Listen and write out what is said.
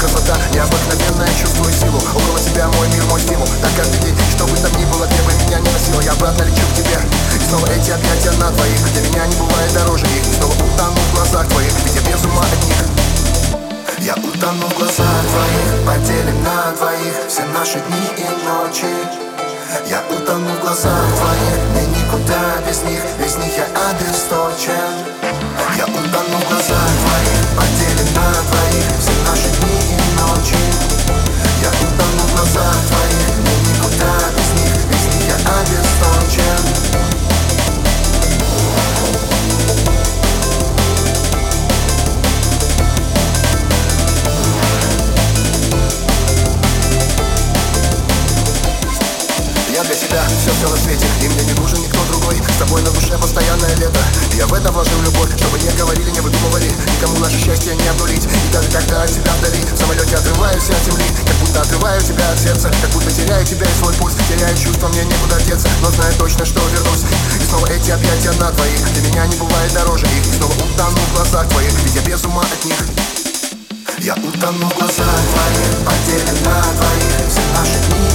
красота. Необыкновенная Чувствую силу. Около тебя мой мир, мой стимул. Так каждый день, что бы там ни было Где бы меня не носило, я обратно лечу к тебе. И снова эти объятия на двоих. Для меня не бывает дороже. Их И снова утону в глазах твоих. Ведь я без ума от них. Я утону в глазах твоих, поделим на двоих. Все наши дни и ночи. Я утону в глазах твоих, мне никуда без них. Без них я обесточен все на свете. И мне не нужен никто другой С тобой на душе постоянное лето. Я в это вложил любовь Чтобы не говорили, не выдумывали. Никому наше счастье не обнулить. И даже когда от тебя вдали В самолете отрываюсь от земли. Как будто отрываю тебя от сердца Как будто теряю тебя и свой пульс Теряю чувство, мне некуда деться Но знаю точно, что вернусь. И снова эти объятия на твоих. Для меня не бывает дороже. Их И снова утону в глазах твоих. Ведь я без ума от них. Я утону в глазах твоих, поделим на двоих Все наши дни